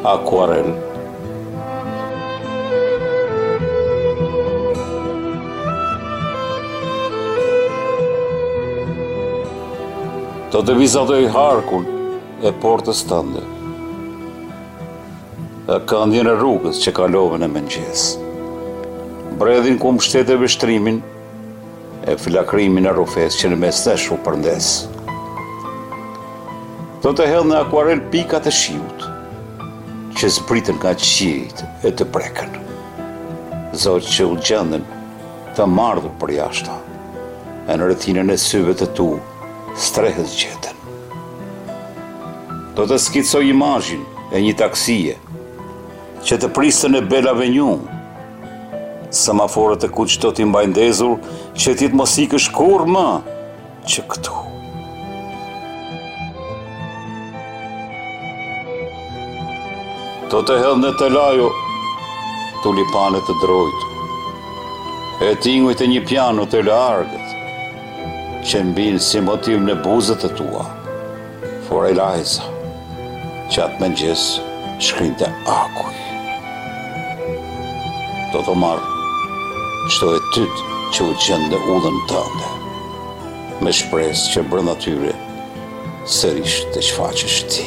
Akuarel Do të vizatoj harkun e portës tënde. E këndin e rrugës që kalove në mëngjes. Bredhin ku mbështete vështrimin e flakrimin e rrufes që në mes na e shuan, por ndez. Do të hedh në akuarel pikat e shiut që zbritën nga qiejt e të prekën. Lot që u gjendën të mardhur përjashta e në retinën e syve të tu strehëz gjetën. Do të skicoj imazhin e një taksie që të priste në Bell Avenue. Semaforët e kuq do t'i mbaj ndezur që ti të mos ikësh kurrë më që këtu. Do të hedh në telajo tulipane të drojtë. E tingujt e një piano të largët. Që mbinë si motiv në buzët e tua, For Eliza, që atë mëngjes shkrinte akuj. Do të marr këto etyde që u gjendën në udhën tënde, me shpresë që brenda tyre, sërish të shfaqesh ti.